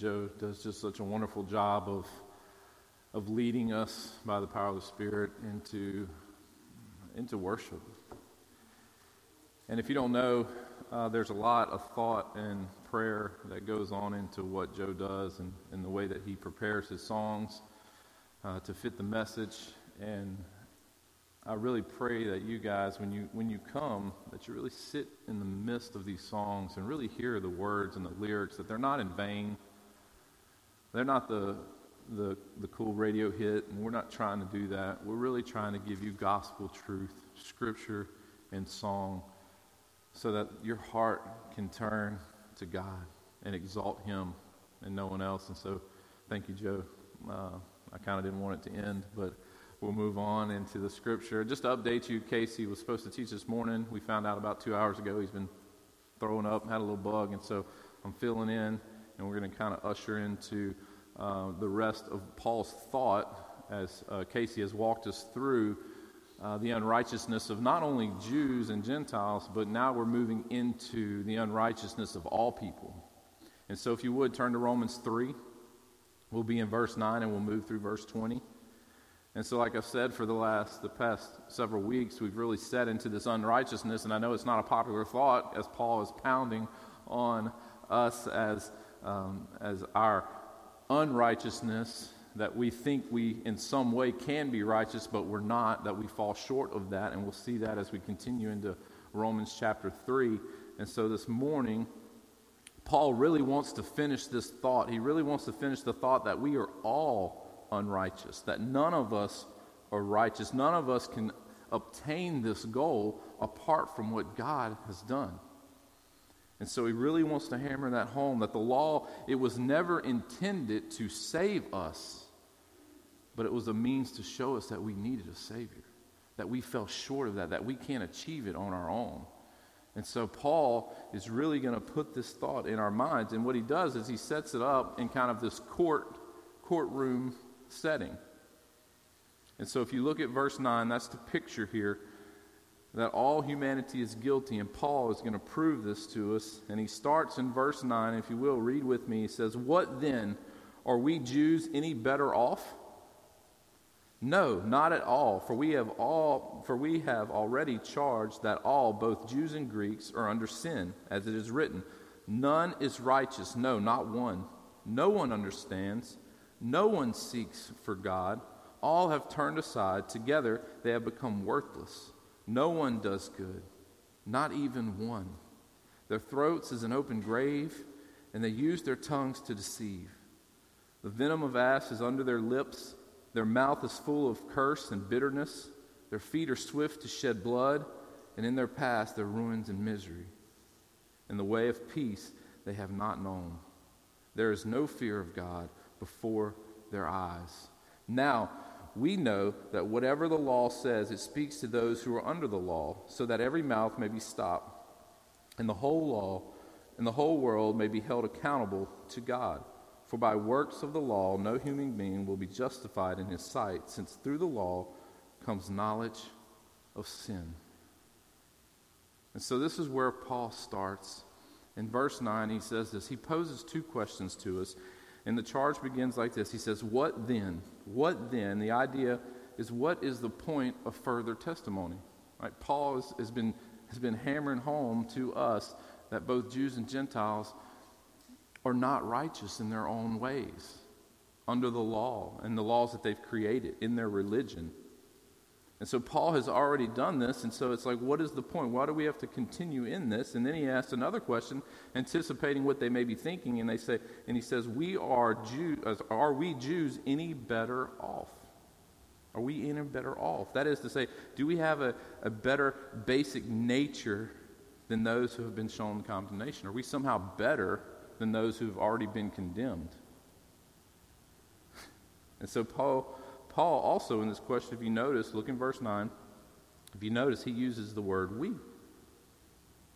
Joe does just such a wonderful job of, of leading us by the power of the Spirit into, into worship. And if you don't know, uh, there's a lot of thought and prayer that goes on into what Joe does and, and the way that he prepares his songs uh, to fit the message. And I really pray that you guys, when you, when you come, that you really sit in the midst of these songs and really hear the words and the lyrics, that they're not in vain. They're not the, the, the cool radio hit, and we're not trying to do that. We're really trying to give you gospel truth, scripture, and song so that your heart can turn to God and exalt Him and no one else. And so, thank you, Joe. Uh, I kind of didn't want it to end, but we'll move on into the scripture. Just to update you, Casey was supposed to teach this morning. We found out about two hours ago he's been throwing up, had a little bug, and so I'm filling in, and we're going to kind of usher into uh, the rest of Paul's thought as uh, Casey has walked us through uh, the unrighteousness of not only Jews and Gentiles, but now we're moving into the unrighteousness of all people. And so, if you would turn to Romans 3, we'll be in verse 9 and we'll move through verse 20. And so, like I've said for the last, the past several weeks, we've really set into this unrighteousness. And I know it's not a popular thought as Paul is pounding on us as, um, as our unrighteousness that we think we in some way can be righteous, but we're not, that we fall short of that. And we'll see that as we continue into Romans chapter 3. And so this morning, Paul really wants to finish this thought. He really wants to finish the thought that we are all unrighteous, that none of us are righteous. None of us can obtain this goal apart from what God has done. And so he really wants to hammer that home that the law, it was never intended to save us, but it was a means to show us that we needed a Savior, that we fell short of that, that we can't achieve it on our own. And so Paul is really going to put this thought in our minds. And what he does is he sets it up in kind of this court, courtroom setting. And so if you look at verse 9, that's the picture here that all humanity is guilty, and Paul is going to prove this to us. And he starts in verse 9, if you will, read with me. He says, What then? Are we Jews any better off? No, not at all, for we have all for we have already charged that all, both Jews and Greeks, are under sin, as it is written, none is righteous, no, not one. No one understands, no one seeks for God. All have turned aside, together they have become worthless. No one does good, not even one. Their throats is an open grave, and they use their tongues to deceive. The venom of asps is under their lips, their mouth is full of curse and bitterness. Their feet are swift to shed blood, and in their paths there ruins and misery. In the way of peace they have not known. There is no fear of God before their eyes. Now, we know that whatever the law says, it speaks to those who are under the law, so that every mouth may be stopped, and the whole law and the whole world may be held accountable to God. For by works of the law, no human being will be justified in his sight, since through the law comes knowledge of sin. And so this is where Paul starts. In verse 9, he says this. He poses two questions to us. And the charge begins like this He says, What then? What then? The idea is what is the point of further testimony? Right? Paul has, has, been, has been hammering home to us that both Jews and Gentiles are not righteous in their own ways under the law and the laws that they've created in their religion. And so Paul has already done this, and so it's like, what is the point? Why do we have to continue in this? And then he asks another question, anticipating what they may be thinking, and they say, and he says, "We are Jews. Uh, are we Jews any better off? Are we any better off? That is to say, do we have a, a better basic nature than those who have been shown condemnation? Are we somehow better than those who have already been condemned?" And so Paul Paul also in this question, if you notice, look in verse 9, if you notice, he uses the word we.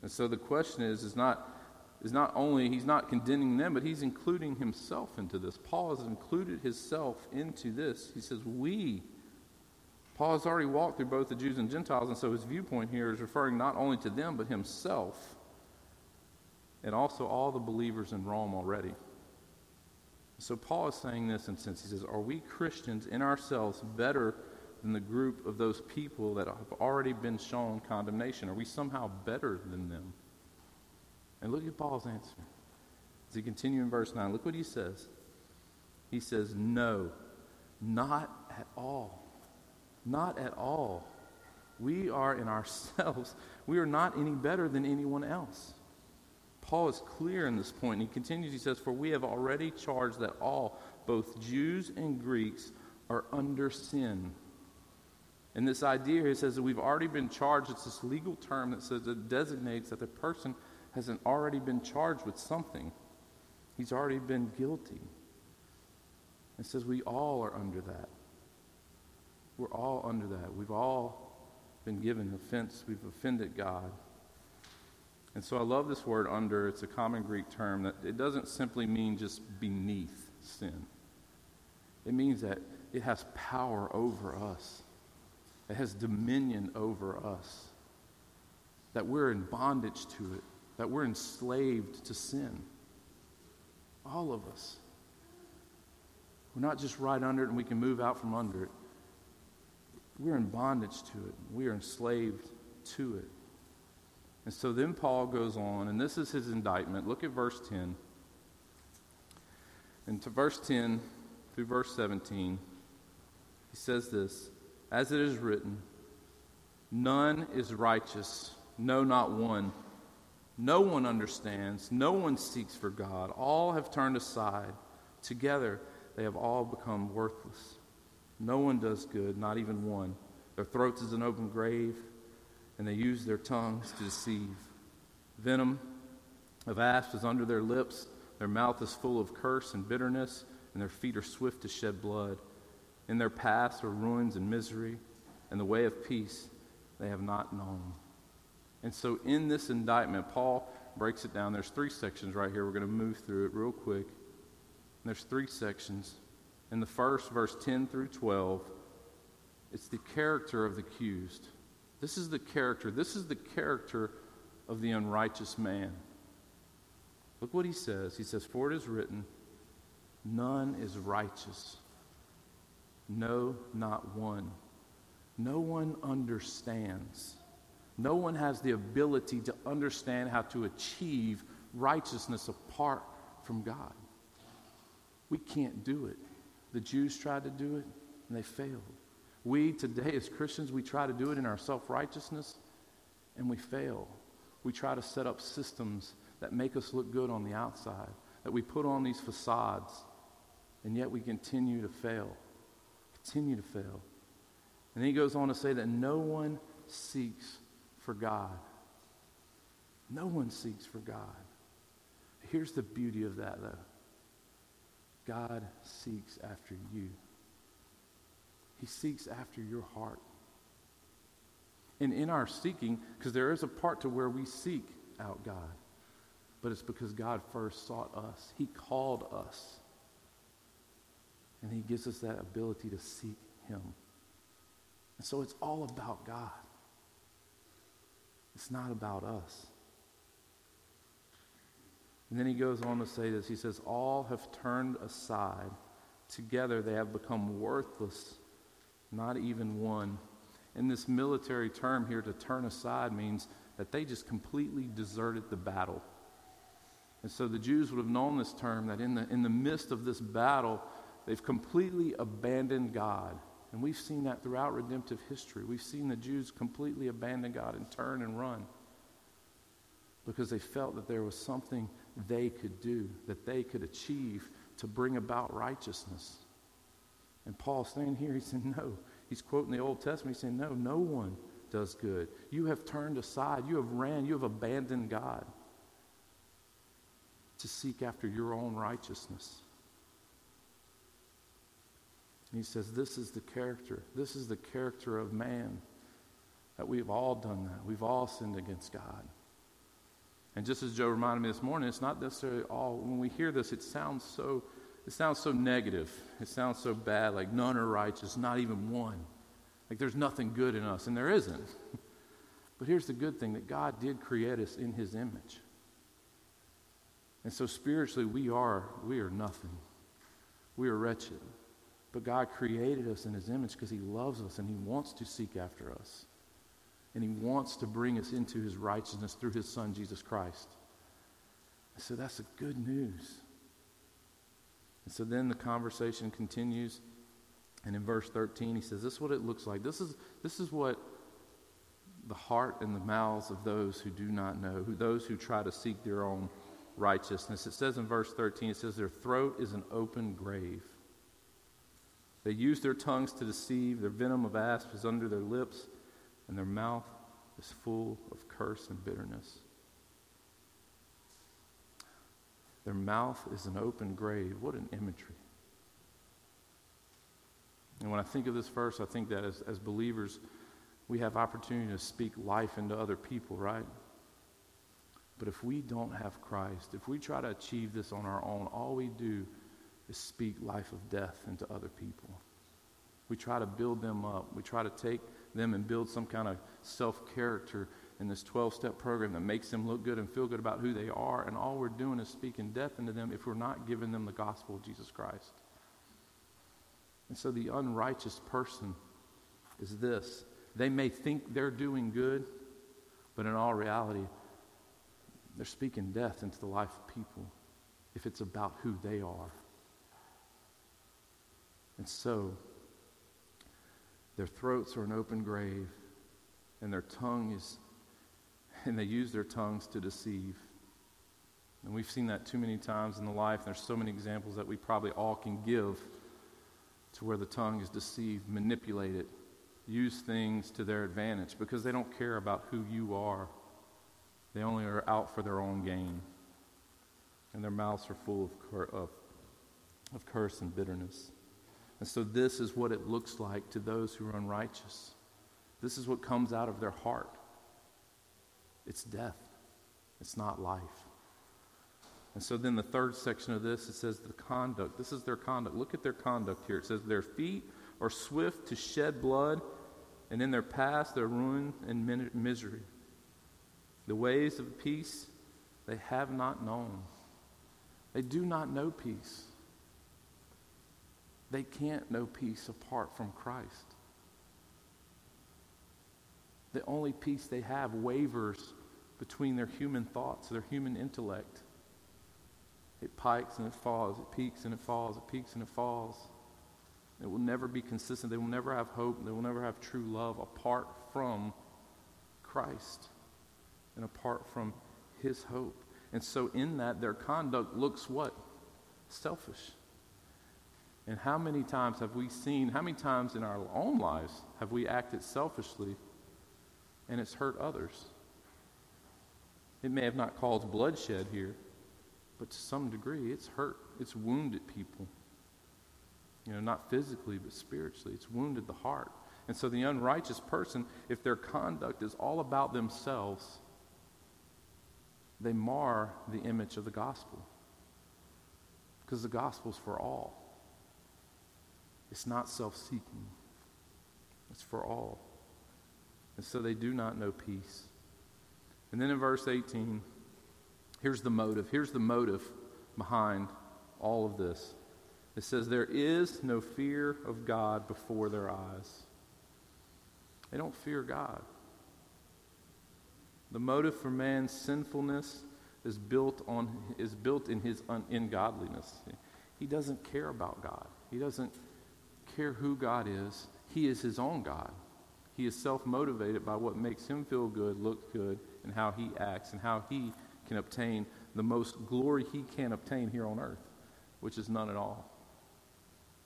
And so the question is, is not, is not only, he's not condemning them, but he's including himself into this. Paul has included himself into this. He says, we. Paul has already walked through both the Jews and Gentiles, and so his viewpoint here is referring not only to them, but himself, and also all the believers in Rome already. So Paul is saying this in a sense. He says, Are we Christians in ourselves better than the group of those people that have already been shown condemnation? Are we somehow better than them? And look at Paul's answer. As he continues in verse 9, look what he says. He says, No, not at all. Not at all. We are in ourselves, we are not any better than anyone else. Paul is clear in this point. And he continues, he says, For we have already charged that all, both Jews and Greeks, are under sin. And this idea here says that we've already been charged. It's this legal term that says it designates that the person hasn't already been charged with something. He's already been guilty. It says we all are under that. We're all under that. We've all been given offense. We've offended God. And so I love this word under. It's a common Greek term that it doesn't simply mean just beneath sin. It means that it has power over us. It has dominion over us. That we're in bondage to it. That we're enslaved to sin. All of us. We're not just right under it and we can move out from under it. We're in bondage to it. We are enslaved to it. And so then Paul goes on, and this is his indictment. Look at verse 10. And to verse 10 through verse 17, he says this As it is written, none is righteous, no, not one. No one understands, no one seeks for God. All have turned aside. Together, they have all become worthless. No one does good, not even one. Their throats is an open grave, and they use their tongues to deceive. Venom of asp is under their lips. Their mouth is full of curse and bitterness, and their feet are swift to shed blood. In their paths are ruins and misery, and the way of peace they have not known. And so, in this indictment, Paul breaks it down. There's three sections right here. We're going to move through it real quick. There's three sections. In the first, verse 10 through 12, it's the character of the accused. This is the character. This is the character of the unrighteous man. Look what he says. He says, For it is written, None is righteous. No, not one. No one understands. No one has the ability to understand how to achieve righteousness apart from God. We can't do it. The Jews tried to do it, and they failed. We today, as Christians, we try to do it in our self righteousness, and we fail. We try to set up systems that make us look good on the outside, that we put on these facades, and yet we continue to fail. Continue to fail. And he goes on to say that no one seeks for God. No one seeks for God. Here's the beauty of that, though God seeks after you. He seeks after your heart. And in our seeking, because there is a part to where we seek out God, but it's because God first sought us. He called us. And He gives us that ability to seek Him. And so it's all about God. It's not about us. And then he goes on to say this. He says, All have turned aside. Together they have become worthless, not even one. And this military term here, to turn aside, means that they just completely deserted the battle. And so the Jews would have known this term that in the, in the midst of this battle, they've completely abandoned God. And we've seen that throughout redemptive history. We've seen the Jews completely abandon God and turn and run because they felt that there was something they could do, that they could achieve to bring about righteousness. And Paul's saying here, he said, No. He's quoting the Old Testament. He's saying, No, no one does good. You have turned aside. You have ran. You have abandoned God to seek after your own righteousness. And he says, This is the character. This is the character of man. That we've all done that. We've all sinned against God. And just as Joe reminded me this morning, it's not necessarily all, when we hear this, it sounds so, it sounds so negative. It sounds so bad, like none are righteous, not even one. Like there's nothing good in us, and there isn't. but here's the good thing that God did create us in his image. And so spiritually, we are, we are nothing. We are wretched. But God created us in his image because he loves us and he wants to seek after us. And he wants to bring us into his righteousness through his son, Jesus Christ. so that's the good news. And so then the conversation continues. And in verse 13, he says, This is what it looks like. This is, this is what the heart and the mouths of those who do not know, who, those who try to seek their own righteousness. It says in verse 13, it says, Their throat is an open grave. They use their tongues to deceive, their venom of asp is under their lips, and their mouth is full of curse and bitterness. Their mouth is an open grave. What an imagery. And when I think of this verse, I think that as, as believers, we have opportunity to speak life into other people, right? But if we don't have Christ, if we try to achieve this on our own, all we do is speak life of death into other people. We try to build them up. We try to take them and build some kind of self character in this 12 step program that makes them look good and feel good about who they are. And all we're doing is speaking death into them if we're not giving them the gospel of Jesus Christ. And so the unrighteous person is this they may think they're doing good, but in all reality, they're speaking death into the life of people if it's about who they are. And so, their throats are an open grave, and their tongue is, and they use their tongues to deceive. And we've seen that too many times in the life. There's so many examples that we probably all can give to where the tongue is deceived, manipulated, use things to their advantage because they don't care about who you are. They only are out for their own gain. And their mouths are full of, cur- of, of curse and bitterness. And so, this is what it looks like to those who are unrighteous. This is what comes out of their heart it's death, it's not life. And so, then the third section of this, it says the conduct. This is their conduct. Look at their conduct here. It says, Their feet are swift to shed blood, and in their past, they're ruin and misery. The ways of peace they have not known. They do not know peace. They can't know peace apart from Christ. The only peace they have wavers between their human thoughts, their human intellect. It pikes and it falls, it peaks and it falls, it peaks and it falls. It will never be consistent. They will never have hope. They will never have true love apart from Christ and apart from His hope. And so, in that, their conduct looks what? Selfish. And how many times have we seen, how many times in our own lives have we acted selfishly and it's hurt others? It may have not caused bloodshed here, but to some degree it's hurt, it's wounded people. You know, not physically, but spiritually. It's wounded the heart. And so the unrighteous person, if their conduct is all about themselves, they mar the image of the gospel. Because the gospel's for all. It's not self seeking, it's for all. And so they do not know peace. And then in verse 18, here's the motive. Here's the motive behind all of this. It says, There is no fear of God before their eyes. They don't fear God. The motive for man's sinfulness is built, on, is built in his un, ungodliness. He doesn't care about God. He doesn't care who God is, he is his own God. He is self motivated by what makes him feel good, look good, and how he acts, and how he can obtain the most glory he can obtain here on earth, which is none at all.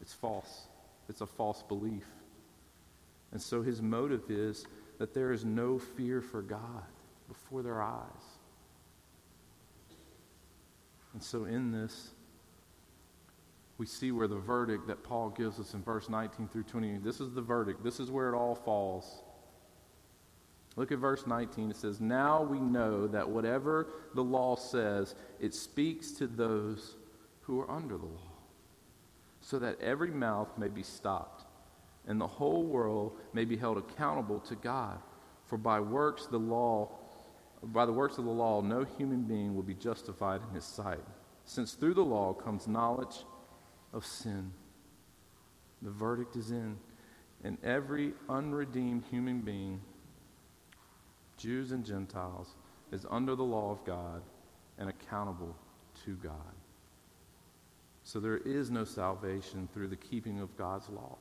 It's false, it's a false belief. And so his motive is that there is no fear for God before their eyes. And so in this, we see where the verdict that Paul gives us in verse 19 through 20, this is the verdict. This is where it all falls. Look at verse 19. It says, Now we know that whatever the law says, it speaks to those who are under the law, so that every mouth may be stopped, and the whole world may be held accountable to God. For by works the law, by the works of the law, no human being will be justified in his sight, since through the law comes knowledge of sin. The verdict is in. And every unredeemed human being, Jews and Gentiles, is under the law of God and accountable to God. So there is no salvation through the keeping of God's law.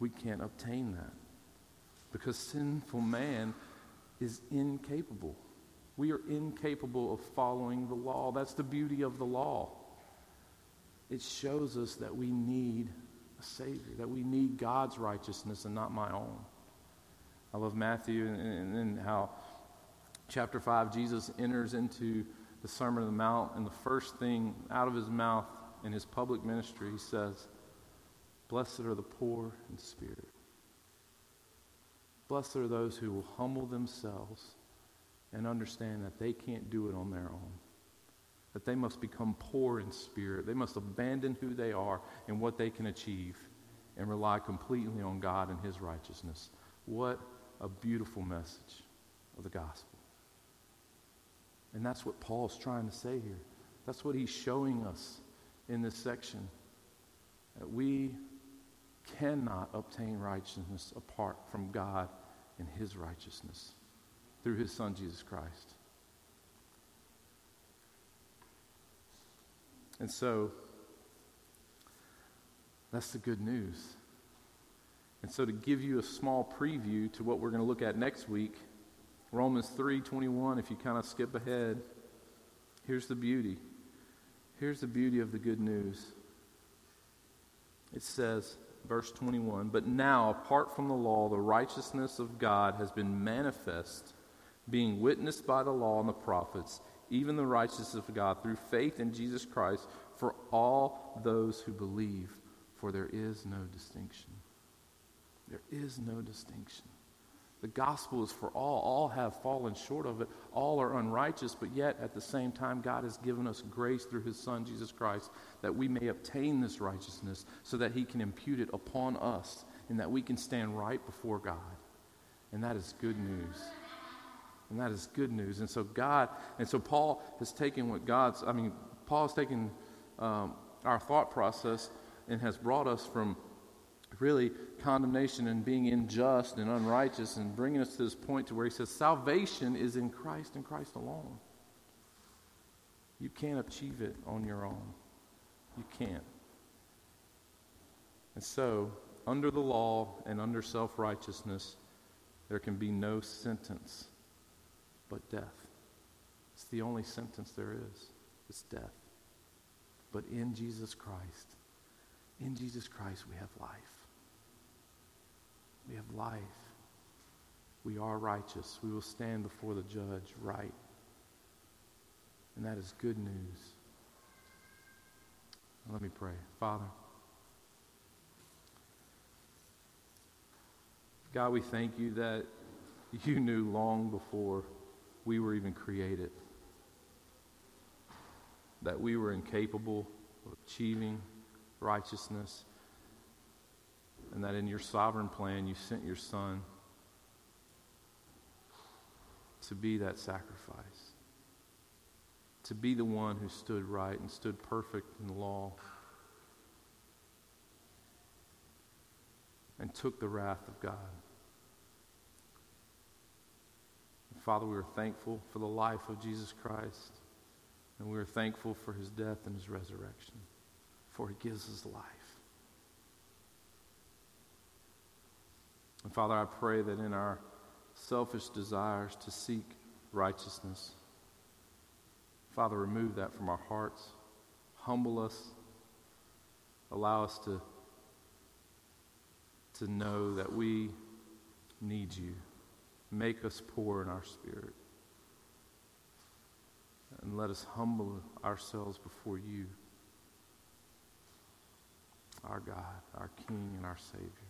We can't obtain that because sinful man is incapable. We are incapable of following the law. That's the beauty of the law. It shows us that we need a Savior, that we need God's righteousness and not my own. I love Matthew and, and, how chapter 5, Jesus enters into the Sermon on the Mount, and the first thing out of his mouth in his public ministry, he says, Blessed are the poor in spirit. Blessed are those who will humble themselves and understand that they can't do it on their own. That they must become poor in spirit. They must abandon who they are and what they can achieve and rely completely on God and His righteousness. What a beautiful message of the gospel. And that's what Paul's trying to say here. That's what he's showing us in this section. That we cannot obtain righteousness apart from God and his righteousness through his son Jesus Christ. And so that's the good news. And so to give you a small preview to what we're going to look at next week, Romans 3:21 if you kind of skip ahead, here's the beauty. Here's the beauty of the good news. It says, verse 21 But now, apart from the law, the righteousness of God has been manifest, being witnessed by the law and the prophets, even the righteousness of God through faith in Jesus Christ for all those who believe, for there is no distinction. There is no distinction. The gospel is for all. All have fallen short of it. All are unrighteous, but yet at the same time, God has given us grace through his Son, Jesus Christ, that we may obtain this righteousness so that he can impute it upon us and that we can stand right before God. And that is good news. And that is good news. And so God, and so Paul has taken what God's, I mean, Paul has taken um, our thought process and has brought us from really condemnation and being unjust and unrighteous and bringing us to this point to where he says salvation is in Christ and Christ alone. You can't achieve it on your own. You can't. And so, under the law and under self righteousness, there can be no sentence but death. It's the only sentence there is. It's death. But in Jesus Christ, in Jesus Christ, we have life. We have life. We are righteous. We will stand before the judge right. And that is good news. Let me pray. Father, God, we thank you that you knew long before we were even created that we were incapable of achieving righteousness and that in your sovereign plan you sent your son to be that sacrifice, to be the one who stood right and stood perfect in the law and took the wrath of God. Father, we are thankful for the life of Jesus Christ, and we are thankful for his death and his resurrection, for he gives us life. And Father, I pray that in our selfish desires to seek righteousness, Father, remove that from our hearts. Humble us. Allow us to, to know that we need you. Make us poor in our spirit. And let us humble ourselves before you, our God, our King, and our Savior.